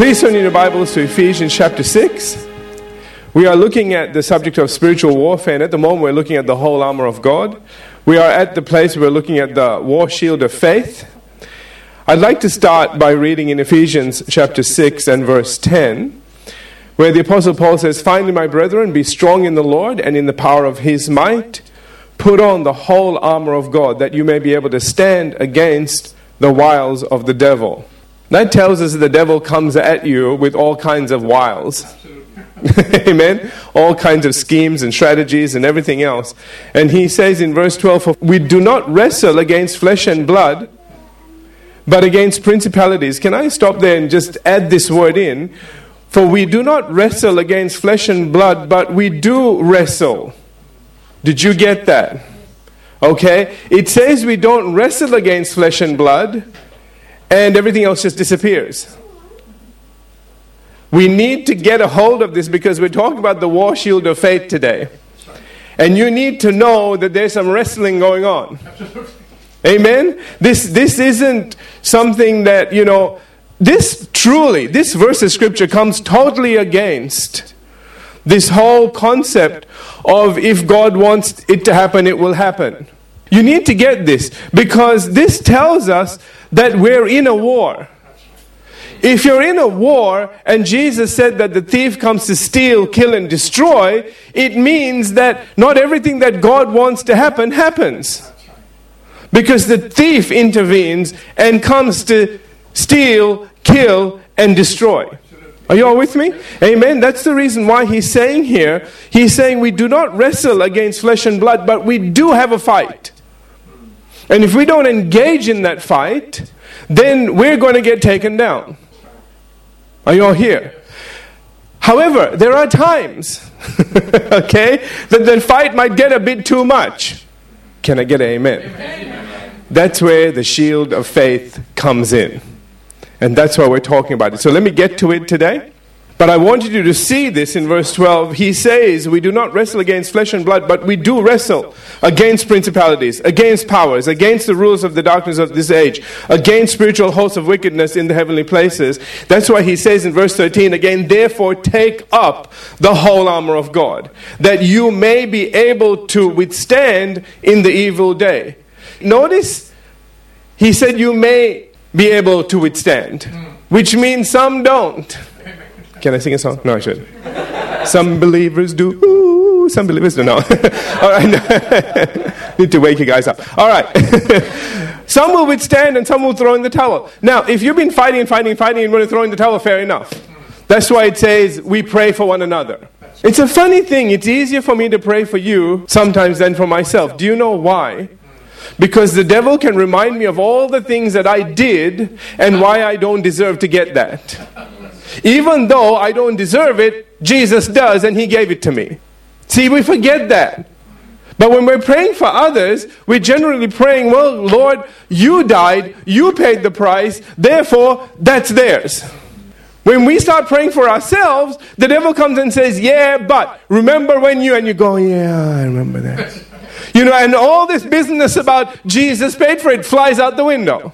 Please turn in your Bibles to Ephesians chapter 6. We are looking at the subject of spiritual warfare, and at the moment we're looking at the whole armor of God. We are at the place where we're looking at the war shield of faith. I'd like to start by reading in Ephesians chapter 6 and verse 10, where the Apostle Paul says, Finally, my brethren, be strong in the Lord and in the power of his might. Put on the whole armor of God, that you may be able to stand against the wiles of the devil. That tells us the devil comes at you with all kinds of wiles. Amen. All kinds of schemes and strategies and everything else. And he says in verse 12, We do not wrestle against flesh and blood, but against principalities. Can I stop there and just add this word in? For we do not wrestle against flesh and blood, but we do wrestle. Did you get that? Okay? It says we don't wrestle against flesh and blood, and everything else just disappears. We need to get a hold of this because we're talking about the war shield of faith today. And you need to know that there's some wrestling going on. Amen? This, this isn't something that, you know, this truly, this verse of scripture comes totally against this whole concept of if God wants it to happen, it will happen. You need to get this because this tells us that we're in a war. If you're in a war and Jesus said that the thief comes to steal, kill, and destroy, it means that not everything that God wants to happen happens. Because the thief intervenes and comes to steal, kill, and destroy. Are you all with me? Amen. That's the reason why he's saying here, he's saying we do not wrestle against flesh and blood, but we do have a fight. And if we don't engage in that fight, then we're going to get taken down. Are you all here? However, there are times, okay, that the fight might get a bit too much. Can I get an amen? amen? That's where the shield of faith comes in. And that's why we're talking about it. So let me get to it today. But I wanted you to see this in verse 12. He says, We do not wrestle against flesh and blood, but we do wrestle against principalities, against powers, against the rules of the darkness of this age, against spiritual hosts of wickedness in the heavenly places. That's why he says in verse 13 again, Therefore take up the whole armor of God, that you may be able to withstand in the evil day. Notice, he said, You may be able to withstand, which means some don't. Can I sing a song? No, I should. Some believers do. Ooh, some believers do. No. All right. Need to wake you guys up. All right. some will withstand and some will throw in the towel. Now, if you've been fighting and fighting and fighting and want to throw in the towel, fair enough. That's why it says we pray for one another. It's a funny thing. It's easier for me to pray for you sometimes than for myself. Do you know why? Because the devil can remind me of all the things that I did and why I don't deserve to get that. Even though I don't deserve it, Jesus does, and He gave it to me. See, we forget that. But when we're praying for others, we're generally praying, well, Lord, you died, you paid the price, therefore, that's theirs. When we start praying for ourselves, the devil comes and says, Yeah, but remember when you, and you go, Yeah, I remember that. you know, and all this business about Jesus paid for it flies out the window.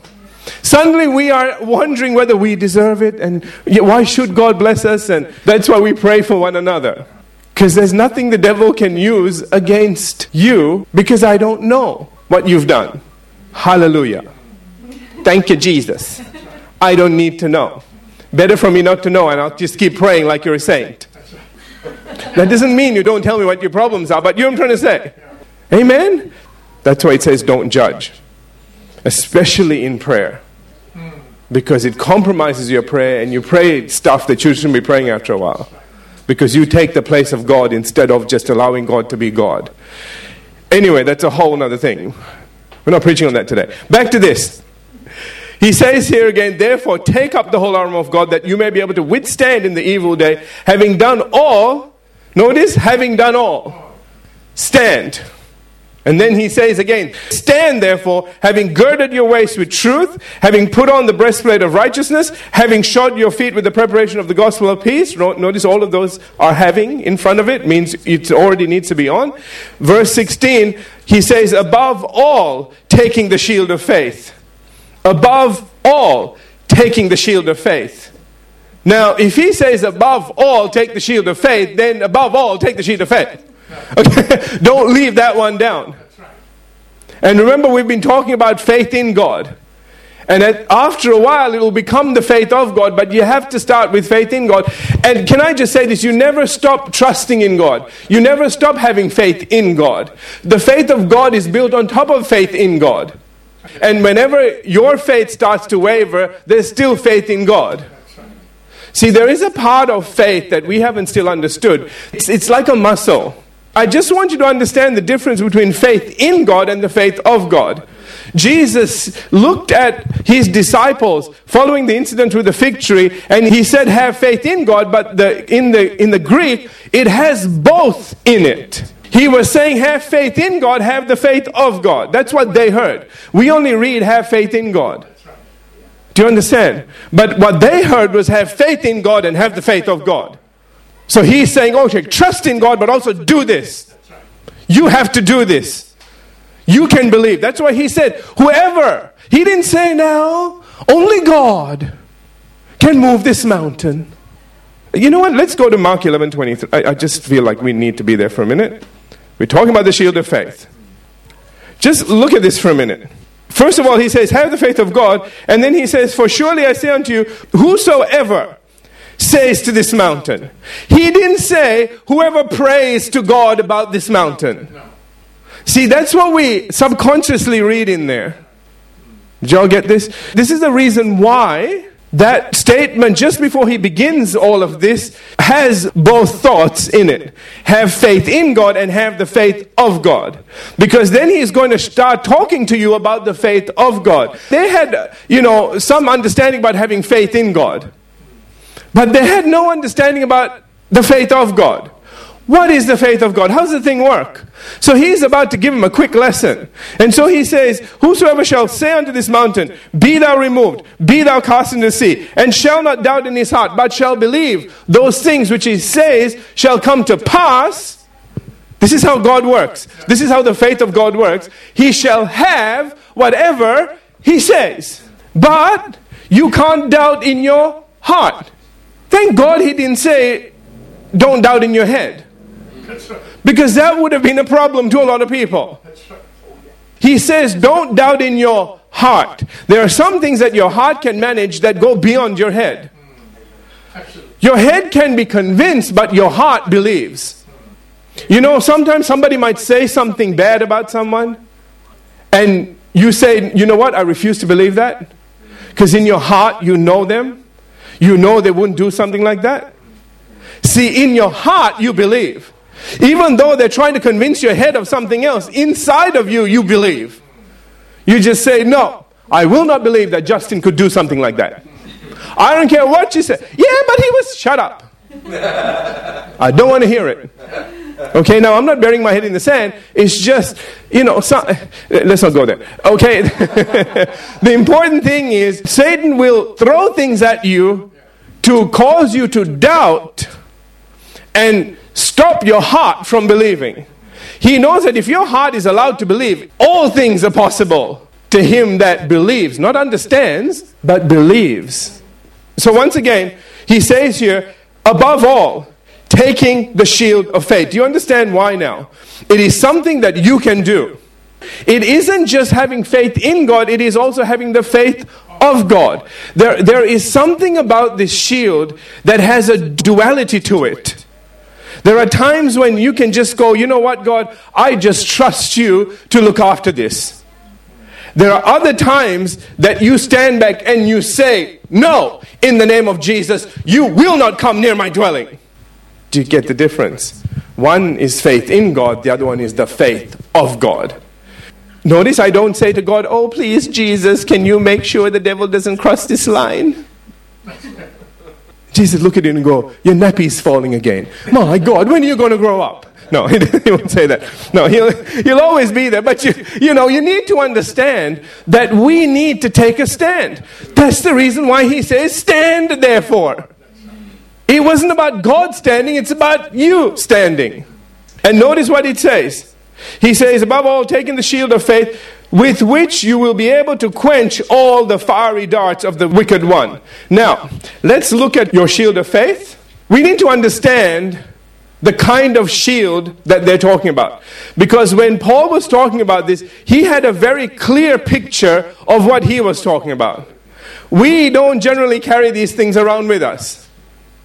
Suddenly we are wondering whether we deserve it and why should God bless us? And that's why we pray for one another. Because there's nothing the devil can use against you because I don't know what you've done. Hallelujah. Thank you, Jesus. I don't need to know. Better for me not to know, and I'll just keep praying like you're a saint. That doesn't mean you don't tell me what your problems are, but you know trying to say. Amen? That's why it says don't judge especially in prayer. Because it compromises your prayer and you pray stuff that you shouldn't be praying after a while. Because you take the place of God instead of just allowing God to be God. Anyway, that's a whole other thing. We're not preaching on that today. Back to this. He says here again, therefore, take up the whole armor of God that you may be able to withstand in the evil day, having done all. Notice, having done all. Stand. And then he says again, Stand therefore, having girded your waist with truth, having put on the breastplate of righteousness, having shod your feet with the preparation of the gospel of peace. Notice all of those are having in front of it, means it already needs to be on. Verse 16, he says, Above all, taking the shield of faith. Above all, taking the shield of faith. Now, if he says above all, take the shield of faith, then above all, take the shield of faith. Okay? Don't leave that one down. And remember, we've been talking about faith in God. And after a while, it will become the faith of God, but you have to start with faith in God. And can I just say this? You never stop trusting in God. You never stop having faith in God. The faith of God is built on top of faith in God. And whenever your faith starts to waver, there's still faith in God. See, there is a part of faith that we haven't still understood. It's, it's like a muscle. I just want you to understand the difference between faith in God and the faith of God. Jesus looked at his disciples following the incident with the fig tree and he said, Have faith in God, but the, in, the, in the Greek, it has both in it. He was saying, Have faith in God, have the faith of God. That's what they heard. We only read, Have faith in God. Do you understand? But what they heard was, Have faith in God and have the faith of God. So he's saying, okay, trust in God, but also do this. You have to do this. You can believe. That's why he said, whoever. He didn't say now, only God can move this mountain. You know what? Let's go to Mark 11 23. I, I just feel like we need to be there for a minute. We're talking about the shield of faith. Just look at this for a minute. First of all, he says, Have the faith of God. And then he says, For surely I say unto you, whosoever says to this mountain. He didn't say, whoever prays to God about this mountain. See, that's what we subconsciously read in there. Did y'all get this? This is the reason why that statement, just before he begins all of this, has both thoughts in it. Have faith in God and have the faith of God. Because then he's going to start talking to you about the faith of God. They had, you know, some understanding about having faith in God. But they had no understanding about the faith of God. What is the faith of God? How does the thing work? So he's about to give him a quick lesson. And so he says, Whosoever shall say unto this mountain, Be thou removed, be thou cast into the sea, and shall not doubt in his heart, but shall believe those things which he says shall come to pass. This is how God works. This is how the faith of God works. He shall have whatever he says. But you can't doubt in your heart. Thank God he didn't say, don't doubt in your head. Because that would have been a problem to a lot of people. He says, don't doubt in your heart. There are some things that your heart can manage that go beyond your head. Your head can be convinced, but your heart believes. You know, sometimes somebody might say something bad about someone, and you say, you know what, I refuse to believe that. Because in your heart, you know them. You know they wouldn't do something like that. See, in your heart, you believe. Even though they're trying to convince your head of something else, inside of you, you believe. You just say, No, I will not believe that Justin could do something like that. I don't care what you say. Yeah, but he was, shut up. I don't want to hear it. Okay, now I'm not burying my head in the sand. It's just, you know, some, uh, let's not go there. Okay, the important thing is Satan will throw things at you to cause you to doubt and stop your heart from believing. He knows that if your heart is allowed to believe, all things are possible to him that believes, not understands, but believes. So once again, he says here, above all, taking the shield of faith. Do you understand why now? It is something that you can do. It isn't just having faith in God, it is also having the faith of God. There, there is something about this shield that has a duality to it. There are times when you can just go, you know what, God, I just trust you to look after this. There are other times that you stand back and you say, No, in the name of Jesus, you will not come near my dwelling. Do you get the difference? One is faith in God, the other one is the faith of God. Notice I don't say to God, Oh, please, Jesus, can you make sure the devil doesn't cross this line? Jesus look at it and go, Your nappy's falling again. My God, when are you going to grow up? No, he, he won't say that. No, he'll, he'll always be there. But you, you know, you need to understand that we need to take a stand. That's the reason why he says, Stand therefore. It wasn't about God standing, it's about you standing. And notice what it says. He says, above all, taking the shield of faith, with which you will be able to quench all the fiery darts of the wicked one. Now, let's look at your shield of faith. We need to understand the kind of shield that they're talking about. Because when Paul was talking about this, he had a very clear picture of what he was talking about. We don't generally carry these things around with us.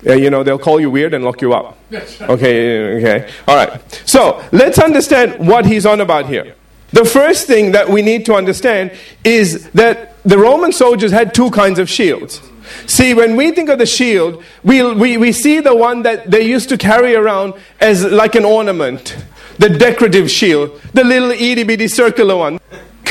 Yeah, you know, they'll call you weird and lock you up. Okay, okay. All right. So let's understand what he's on about here. The first thing that we need to understand is that the Roman soldiers had two kinds of shields. See, when we think of the shield, we, we, we see the one that they used to carry around as like an ornament, the decorative shield, the little itty bitty circular one.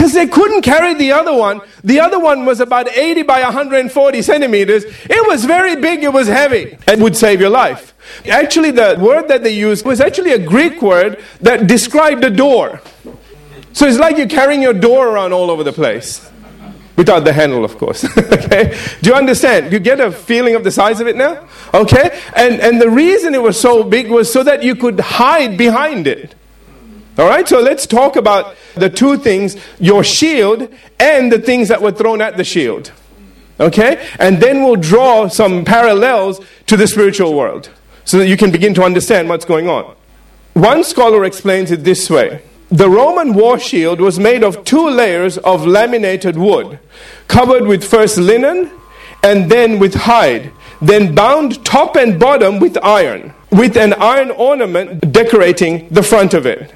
Because they couldn't carry the other one. The other one was about 80 by 140 centimeters. It was very big, it was heavy, and would save your life. Actually, the word that they used was actually a Greek word that described a door. So it's like you're carrying your door around all over the place. Without the handle, of course. okay? Do you understand? You get a feeling of the size of it now? Okay? And, and the reason it was so big was so that you could hide behind it. All right? So let's talk about the two things your shield and the things that were thrown at the shield. Okay? And then we'll draw some parallels to the spiritual world so that you can begin to understand what's going on. One scholar explains it this way the Roman war shield was made of two layers of laminated wood, covered with first linen and then with hide, then bound top and bottom with iron, with an iron ornament decorating the front of it.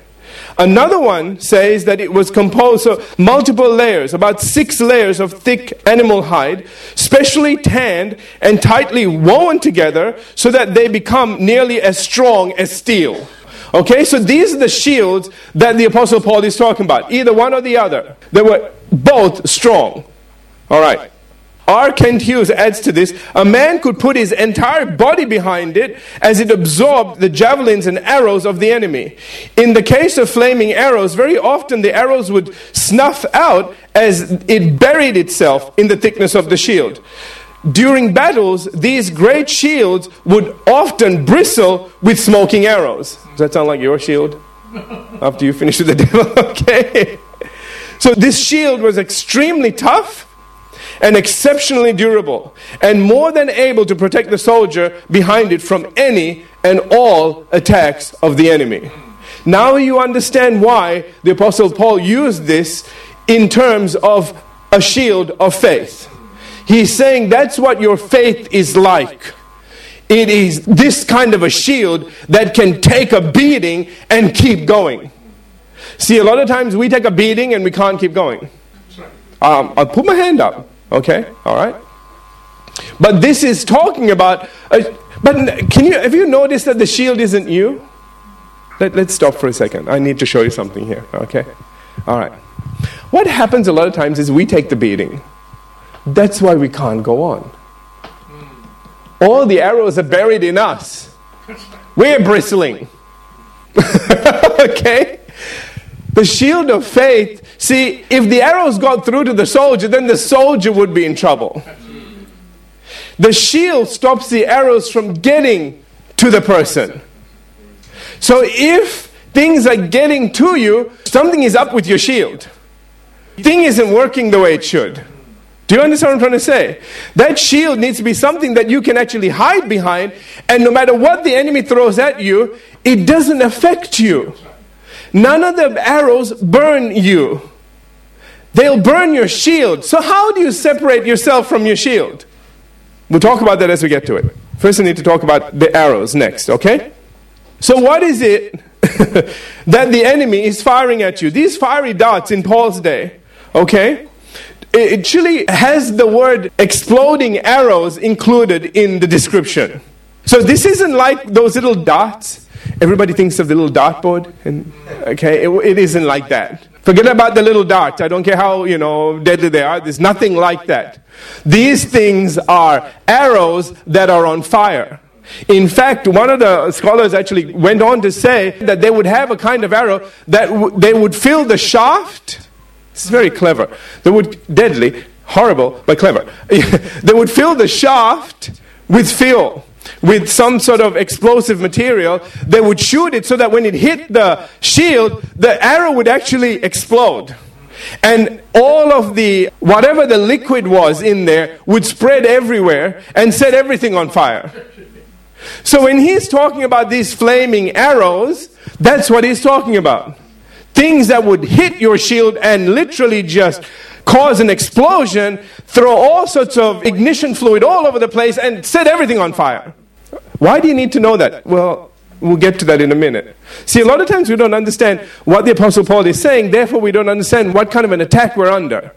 Another one says that it was composed of multiple layers, about six layers of thick animal hide, specially tanned and tightly woven together so that they become nearly as strong as steel. Okay, so these are the shields that the Apostle Paul is talking about, either one or the other. They were both strong. All right. R. Kent Hughes adds to this a man could put his entire body behind it as it absorbed the javelins and arrows of the enemy. In the case of flaming arrows, very often the arrows would snuff out as it buried itself in the thickness of the shield. During battles, these great shields would often bristle with smoking arrows. Does that sound like your shield? After you finish with the devil? okay. So this shield was extremely tough and exceptionally durable, and more than able to protect the soldier behind it from any and all attacks of the enemy. Now you understand why the Apostle Paul used this in terms of a shield of faith. He's saying that's what your faith is like. It is this kind of a shield that can take a beating and keep going. See, a lot of times we take a beating and we can't keep going. Um, I'll put my hand up. Okay, all right. But this is talking about. Uh, but can you have you noticed that the shield isn't you? Let, let's stop for a second. I need to show you something here. Okay, all right. What happens a lot of times is we take the beating. That's why we can't go on. All the arrows are buried in us. We're bristling. okay? The shield of faith, see, if the arrows got through to the soldier, then the soldier would be in trouble. The shield stops the arrows from getting to the person. So if things are getting to you, something is up with your shield. Thing isn't working the way it should. Do you understand what I'm trying to say? That shield needs to be something that you can actually hide behind, and no matter what the enemy throws at you, it doesn't affect you. None of the arrows burn you. They'll burn your shield. So, how do you separate yourself from your shield? We'll talk about that as we get to it. First, I need to talk about the arrows next, okay? So, what is it that the enemy is firing at you? These fiery darts in Paul's day, okay? it actually has the word exploding arrows included in the description. So this isn't like those little dots. Everybody thinks of the little dartboard, and okay, it, it isn't like that. Forget about the little darts. I don't care how you know deadly they are. There's nothing like that. These things are arrows that are on fire. In fact, one of the scholars actually went on to say that they would have a kind of arrow that w- they would fill the shaft this is very clever. They would, deadly, horrible, but clever. they would fill the shaft with fuel, with some sort of explosive material. They would shoot it so that when it hit the shield, the arrow would actually explode. and all of the whatever the liquid was in there would spread everywhere and set everything on fire. So when he's talking about these flaming arrows, that's what he's talking about. Things that would hit your shield and literally just cause an explosion, throw all sorts of ignition fluid all over the place, and set everything on fire. Why do you need to know that? Well, we'll get to that in a minute. See, a lot of times we don't understand what the Apostle Paul is saying, therefore, we don't understand what kind of an attack we're under.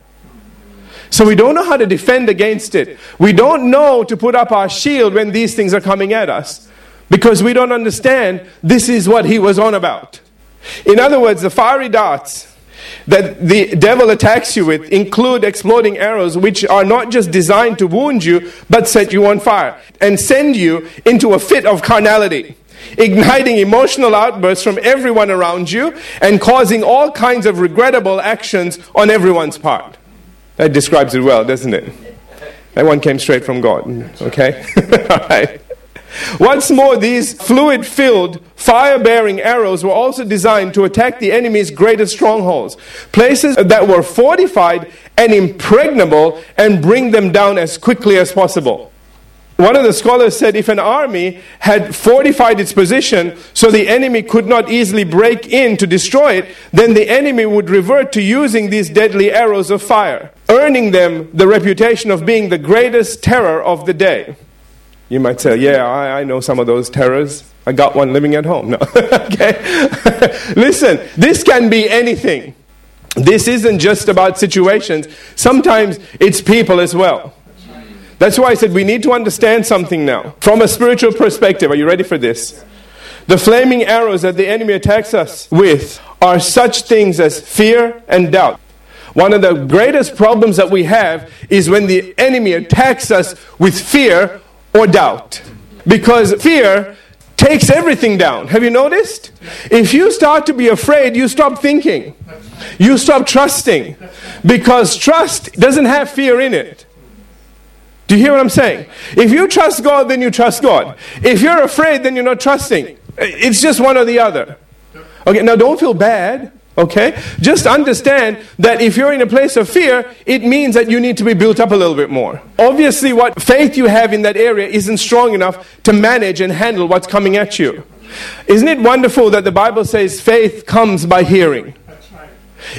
So we don't know how to defend against it. We don't know to put up our shield when these things are coming at us because we don't understand this is what he was on about. In other words, the fiery darts that the devil attacks you with include exploding arrows which are not just designed to wound you but set you on fire and send you into a fit of carnality igniting emotional outbursts from everyone around you and causing all kinds of regrettable actions on everyone's part. That describes it well doesn't it? That one came straight from god okay? All right What's more, these fluid filled, fire bearing arrows were also designed to attack the enemy's greatest strongholds, places that were fortified and impregnable, and bring them down as quickly as possible. One of the scholars said if an army had fortified its position so the enemy could not easily break in to destroy it, then the enemy would revert to using these deadly arrows of fire, earning them the reputation of being the greatest terror of the day. You might say, Yeah, I, I know some of those terrors. I got one living at home. No. okay? Listen, this can be anything. This isn't just about situations, sometimes it's people as well. That's why I said we need to understand something now. From a spiritual perspective, are you ready for this? The flaming arrows that the enemy attacks us with are such things as fear and doubt. One of the greatest problems that we have is when the enemy attacks us with fear or doubt. Because fear takes everything down. Have you noticed? If you start to be afraid, you stop thinking. You stop trusting. Because trust doesn't have fear in it. Do you hear what I'm saying? If you trust God, then you trust God. If you're afraid, then you're not trusting. It's just one or the other. Okay, now don't feel bad. Okay? Just understand that if you're in a place of fear, it means that you need to be built up a little bit more. Obviously, what faith you have in that area isn't strong enough to manage and handle what's coming at you. Isn't it wonderful that the Bible says faith comes by hearing?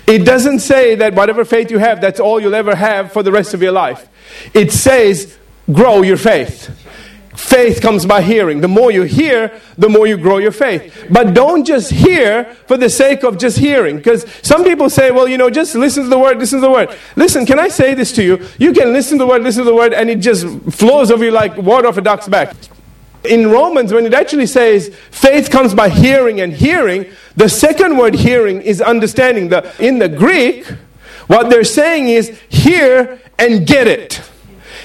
It doesn't say that whatever faith you have, that's all you'll ever have for the rest of your life. It says, grow your faith. Faith comes by hearing. The more you hear, the more you grow your faith. But don't just hear for the sake of just hearing. Because some people say, well, you know, just listen to the word, listen to the word. Listen, can I say this to you? You can listen to the word, listen to the word, and it just flows over you like water off a duck's back. In Romans, when it actually says faith comes by hearing and hearing, the second word hearing is understanding. The, in the Greek, what they're saying is hear and get it.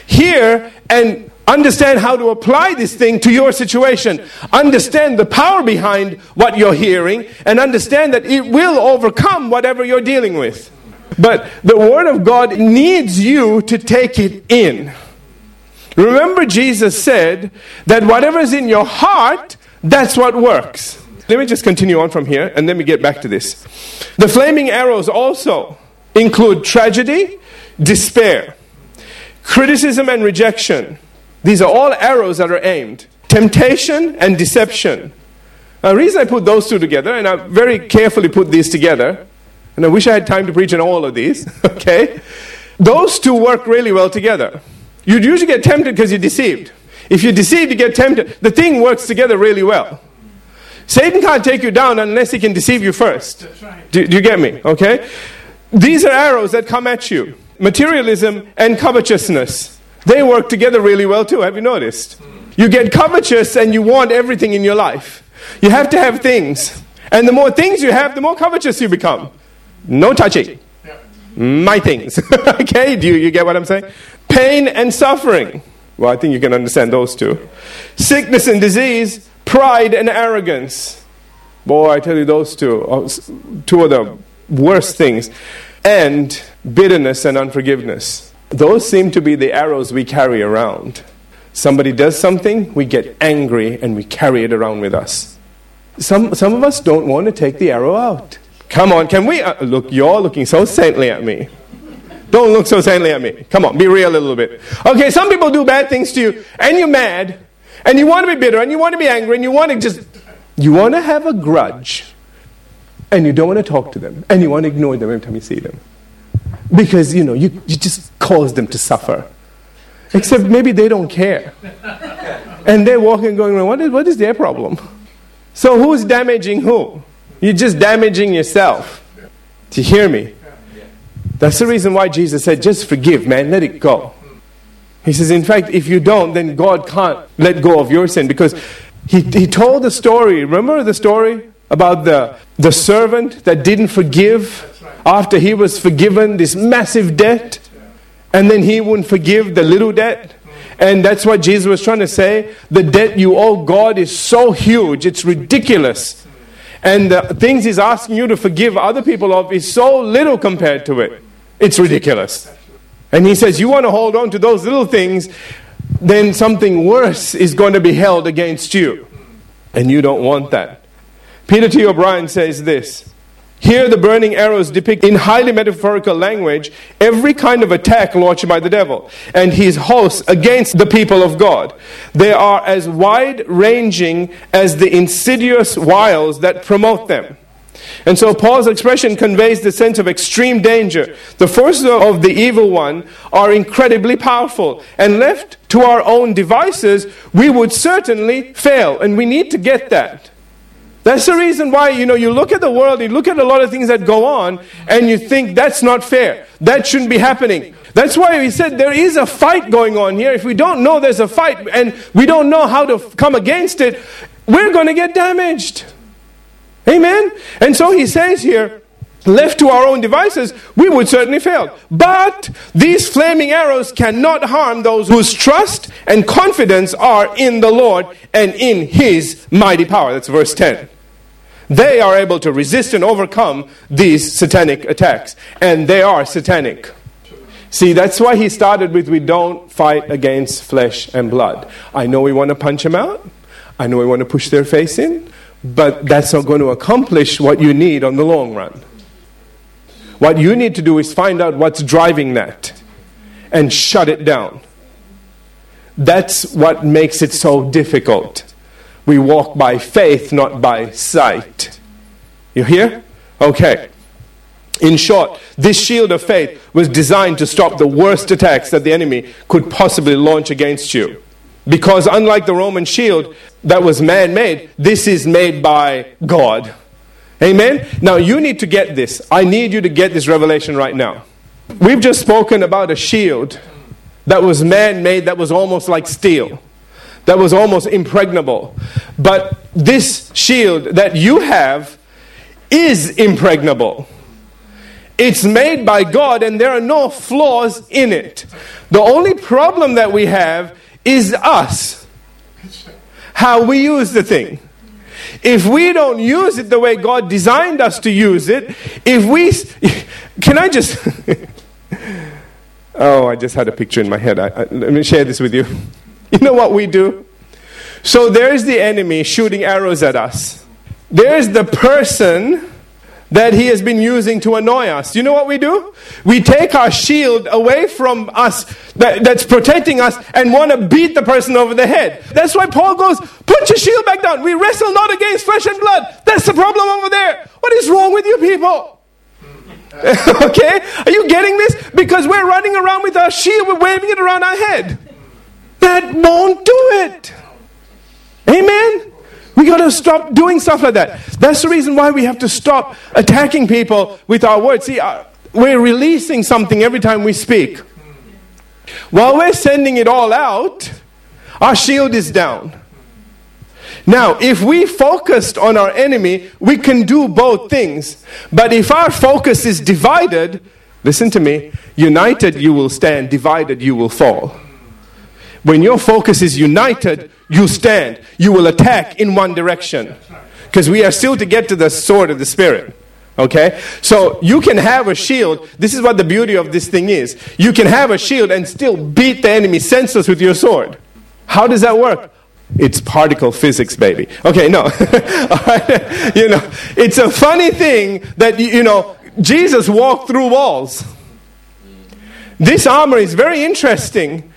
Hear and Understand how to apply this thing to your situation. Understand the power behind what you're hearing and understand that it will overcome whatever you're dealing with. But the Word of God needs you to take it in. Remember, Jesus said that whatever's in your heart, that's what works. Let me just continue on from here and then we get back to this. The flaming arrows also include tragedy, despair, criticism, and rejection these are all arrows that are aimed. Temptation and deception. the reason I put those two together, and I very carefully put these together, and I wish I had time to preach on all of these, okay? Those two work really well together. You'd usually get tempted because you're deceived. If you're deceived, you get tempted. The thing works together really well. Satan can't take you down unless he can deceive you first. Do, do you get me? Okay? These are arrows that come at you materialism and covetousness. They work together really well too. Have you noticed? You get covetous and you want everything in your life. You have to have things. And the more things you have, the more covetous you become. No touching. My things. okay? Do you, you get what I'm saying? Pain and suffering. Well, I think you can understand those two. Sickness and disease, pride and arrogance. Boy, I tell you, those two two of the worst things. And bitterness and unforgiveness. Those seem to be the arrows we carry around. Somebody does something, we get angry and we carry it around with us. Some, some of us don't want to take the arrow out Come on, can we? Uh, look, you're looking so saintly at me. Don't look so saintly at me. Come on, be real a little bit. Okay, some people do bad things to you, and you're mad, and you want to be bitter, and you want to be angry, and you want to just, you want to have a grudge, and you don't want to talk to them, and you want to ignore them every time you see them. Because, you know, you, you just cause them to suffer. Except maybe they don't care. And they're walking going, what is, what is their problem? So who's damaging who? You're just damaging yourself. Do you hear me? That's the reason why Jesus said, just forgive, man, let it go. He says, in fact, if you don't, then God can't let go of your sin because he, he told the story. Remember the story about the, the servant that didn't forgive after he was forgiven this massive debt? And then he wouldn't forgive the little debt? And that's what Jesus was trying to say. The debt you owe God is so huge, it's ridiculous. And the things He's asking you to forgive other people of is so little compared to it. It's ridiculous. And He says, You want to hold on to those little things, then something worse is going to be held against you. And you don't want that. Peter T. O'Brien says this here, the burning arrows depict in highly metaphorical language every kind of attack launched by the devil and his hosts against the people of God. They are as wide ranging as the insidious wiles that promote them. And so Paul's expression conveys the sense of extreme danger. The forces of the evil one are incredibly powerful, and left to our own devices, we would certainly fail, and we need to get that. That's the reason why, you know, you look at the world, you look at a lot of things that go on, and you think that's not fair. That shouldn't be happening. That's why he said there is a fight going on here. If we don't know there's a fight and we don't know how to come against it, we're going to get damaged. Amen? And so he says here, left to our own devices, we would certainly fail. But these flaming arrows cannot harm those whose trust and confidence are in the Lord and in his mighty power. That's verse 10 they are able to resist and overcome these satanic attacks. And they are satanic. See, that's why he started with we don't fight against flesh and blood. I know we want to punch them out. I know we want to push their face in. But that's not going to accomplish what you need on the long run. What you need to do is find out what's driving that and shut it down. That's what makes it so difficult. We walk by faith, not by sight. You hear? Okay. In short, this shield of faith was designed to stop the worst attacks that the enemy could possibly launch against you. Because unlike the Roman shield that was man made, this is made by God. Amen? Now you need to get this. I need you to get this revelation right now. We've just spoken about a shield that was man made, that was almost like steel that was almost impregnable. But this shield that you have is impregnable. It's made by God and there are no flaws in it. The only problem that we have is us. How we use the thing. If we don't use it the way God designed us to use it, if we. Can I just. oh, I just had a picture in my head. I, I, let me share this with you. You know what we do? So there's the enemy shooting arrows at us. There's the person that he has been using to annoy us. You know what we do? We take our shield away from us that, that's protecting us and want to beat the person over the head. That's why Paul goes, Put your shield back down. We wrestle not against flesh and blood. That's the problem over there. What is wrong with you people? okay? Are you getting this? Because we're running around with our shield, we're waving it around our head. That won't do it. Amen? We got to stop doing stuff like that. That's the reason why we have to stop attacking people with our words. See, uh, we're releasing something every time we speak. While we're sending it all out, our shield is down. Now, if we focused on our enemy, we can do both things. But if our focus is divided, listen to me, united you will stand, divided you will fall. When your focus is united, you stand. You will attack in one direction. Because we are still to get to the sword of the Spirit. Okay? So you can have a shield. This is what the beauty of this thing is. You can have a shield and still beat the enemy senseless with your sword. How does that work? It's particle physics, baby. Okay, no. you know, it's a funny thing that, you know, Jesus walked through walls. This armor is very interesting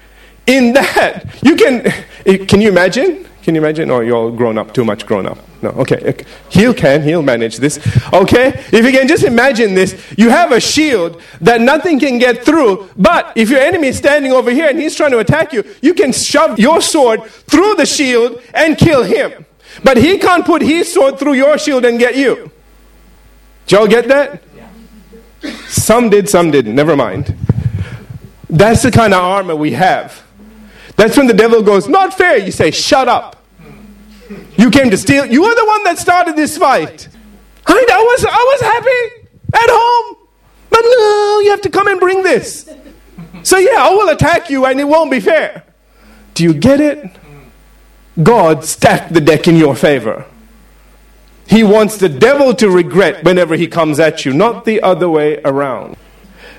in that you can, eh, can you imagine? Can you imagine? Oh, you're all grown up, too much grown up. No, okay. He'll can, he'll manage this. Okay? If you can just imagine this, you have a shield that nothing can get through, but if your enemy is standing over here and he's trying to attack you, you can shove your sword through the shield and kill him. But he can't put his sword through your shield and get you. Did y'all get that? Some did, some didn't. Never mind. That's the kind of armor we have. That's when the devil goes, Not fair. You say, Shut up. You came to steal. You are the one that started this fight. I, I, was, I was happy at home. But no, you have to come and bring this. So, yeah, I will attack you and it won't be fair. Do you get it? God stacked the deck in your favor. He wants the devil to regret whenever he comes at you, not the other way around.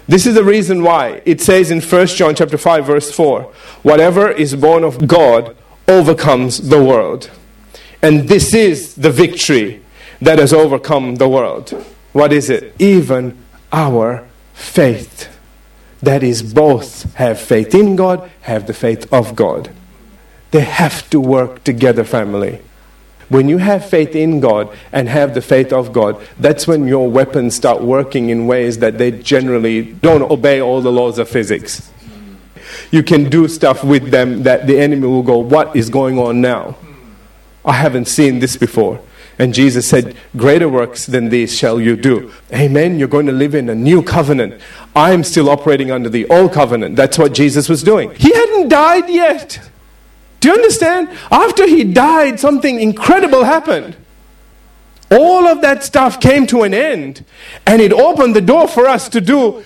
This is the reason why it says in 1 John chapter 5 verse 4, whatever is born of God overcomes the world. And this is the victory that has overcome the world. What is it? Even our faith. That is both have faith in God, have the faith of God. They have to work together, family. When you have faith in God and have the faith of God, that's when your weapons start working in ways that they generally don't obey all the laws of physics. You can do stuff with them that the enemy will go, What is going on now? I haven't seen this before. And Jesus said, Greater works than these shall you do. Amen. You're going to live in a new covenant. I'm still operating under the old covenant. That's what Jesus was doing. He hadn't died yet. Do you understand? After he died, something incredible happened. All of that stuff came to an end, and it opened the door for us to do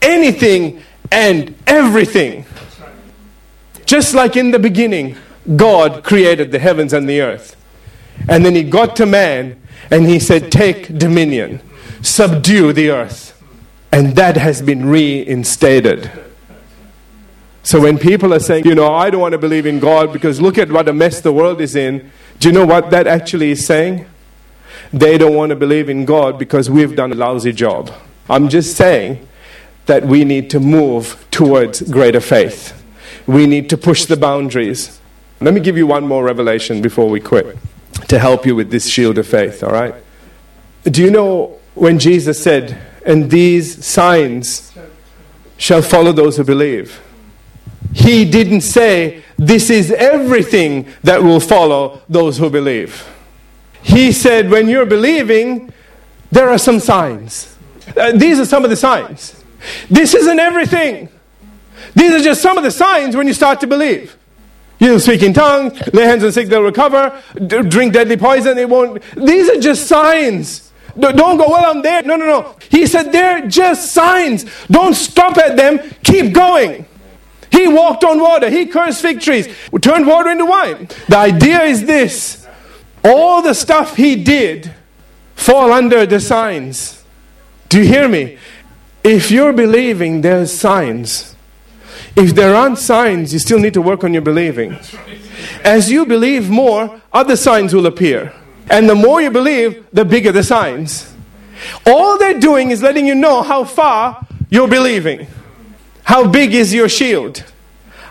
anything and everything. Just like in the beginning, God created the heavens and the earth. And then he got to man and he said, Take dominion, subdue the earth. And that has been reinstated. So when people are saying, you know, I don't want to believe in God because look at what a mess the world is in, do you know what that actually is saying? They don't want to believe in God because we've done a lousy job. I'm just saying that we need to move towards greater faith. We need to push the boundaries. Let me give you one more revelation before we quit to help you with this shield of faith, all right? Do you know when Jesus said, and these signs shall follow those who believe? He didn't say, This is everything that will follow those who believe. He said, When you're believing, there are some signs. Uh, these are some of the signs. This isn't everything. These are just some of the signs when you start to believe. You'll speak in tongues, lay hands on sick, they'll recover, D- drink deadly poison, they won't. These are just signs. D- don't go, well, I'm there. No, no, no. He said they're just signs. Don't stop at them, keep going. He walked on water. He cursed fig trees. Turned water into wine. The idea is this all the stuff he did fall under the signs. Do you hear me? If you're believing, there's signs. If there aren't signs, you still need to work on your believing. As you believe more, other signs will appear. And the more you believe, the bigger the signs. All they're doing is letting you know how far you're believing. How big is your shield?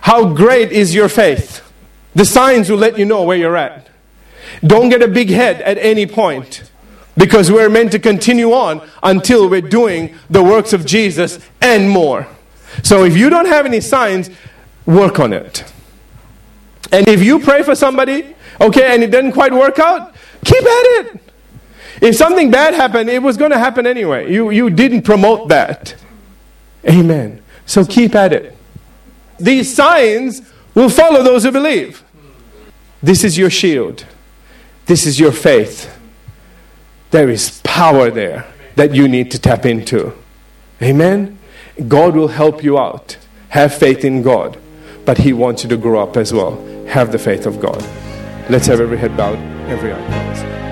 How great is your faith? The signs will let you know where you're at. Don't get a big head at any point because we're meant to continue on until we're doing the works of Jesus and more. So if you don't have any signs, work on it. And if you pray for somebody, okay, and it didn't quite work out, keep at it. If something bad happened, it was going to happen anyway. You, you didn't promote that. Amen. So keep at it. These signs will follow those who believe. This is your shield. This is your faith. There is power there that you need to tap into. Amen? God will help you out. Have faith in God. But He wants you to grow up as well. Have the faith of God. Let's have every head bowed, every eye closed.